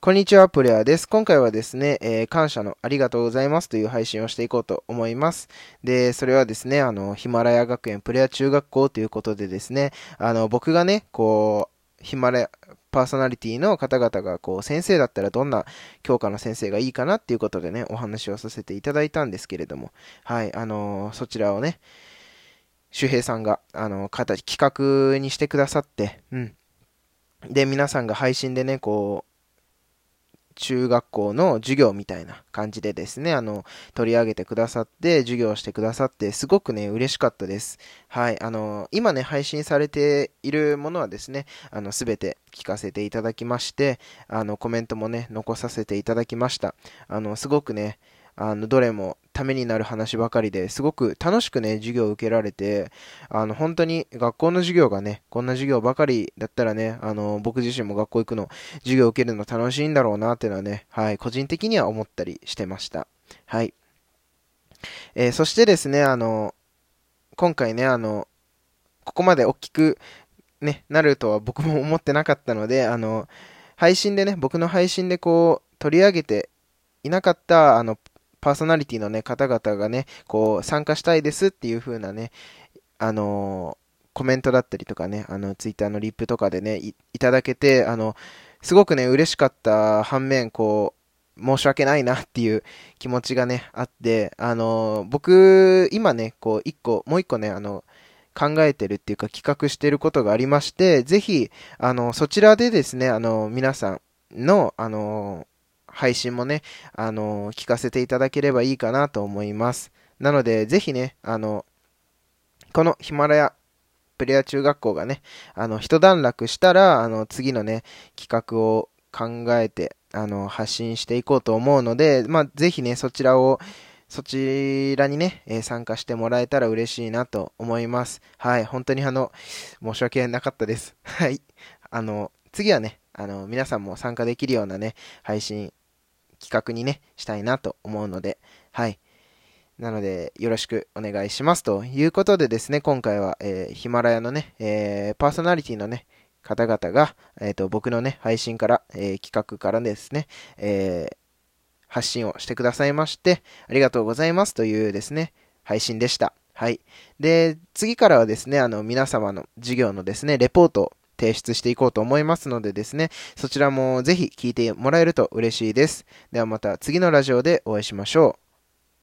こんにちは、プレアです。今回はですね、えー、感謝のありがとうございますという配信をしていこうと思います。で、それはですね、あの、ヒマラヤ学園プレア中学校ということでですね、あの、僕がね、こう、ヒマラヤ、パーソナリティの方々が、こう、先生だったらどんな教科の先生がいいかなっていうことでね、お話をさせていただいたんですけれども、はい、あの、そちらをね、周平さんが、あの、形、企画にしてくださって、うん。で、皆さんが配信でね、こう、中学校の授業みたいな感じでですね、あの、取り上げてくださって、授業してくださって、すごくね、嬉しかったです。はい、あの、今ね、配信されているものはですね、あの、すべて聞かせていただきまして、あの、コメントもね、残させていただきました。あの、すごくね、あの、どれもためになる話ばかりですごく楽しくね、授業を受けられて、あの、本当に学校の授業がね、こんな授業ばかりだったらね、あの、僕自身も学校行くの、授業を受けるの楽しいんだろうなっていうのはね、はい、個人的には思ったりしてました。はい。えー、そしてですね、あの、今回ね、あの、ここまで大きくね、なるとは僕も思ってなかったので、あの、配信でね、僕の配信でこう、取り上げていなかった、あの、パーソナリティのね、方々がね、こう、参加したいですっていう風なね、あのー、コメントだったりとかね、あの、ツイッターのリップとかでね、いただけて、あの、すごくね、嬉しかった反面、こう、申し訳ないなっていう気持ちがね、あって、あのー、僕、今ね、こう、一個、もう一個ね、あの、考えてるっていうか企画してることがありまして、ぜひ、あの、そちらでですね、あの、皆さんの、あの、配信もね、あの、聞かせていただければいいかなと思います。なので、ぜひね、あの、このヒマラヤプレア中学校がね、あの、一段落したら、あの、次のね、企画を考えて、あの、発信していこうと思うので、まあ、ぜひね、そちらを、そちらにね、えー、参加してもらえたら嬉しいなと思います。はい、本当にあの、申し訳なかったです。はい。あの、次はね、あの、皆さんも参加できるようなね、配信企画にね、したいなと思うので、はい。なので、よろしくお願いします。ということでですね、今回は、えー、ヒマラヤのね、えー、パーソナリティのね、方々が、えっ、ー、と、僕のね、配信から、えー、企画からですね、えー、発信をしてくださいまして、ありがとうございますというですね、配信でした。はい。で、次からはですね、あの、皆様の授業のですね、レポートを提出していこうと思いますのでですね、そちらもぜひ聞いてもらえると嬉しいです。ではまた次のラジオでお会いしましょう。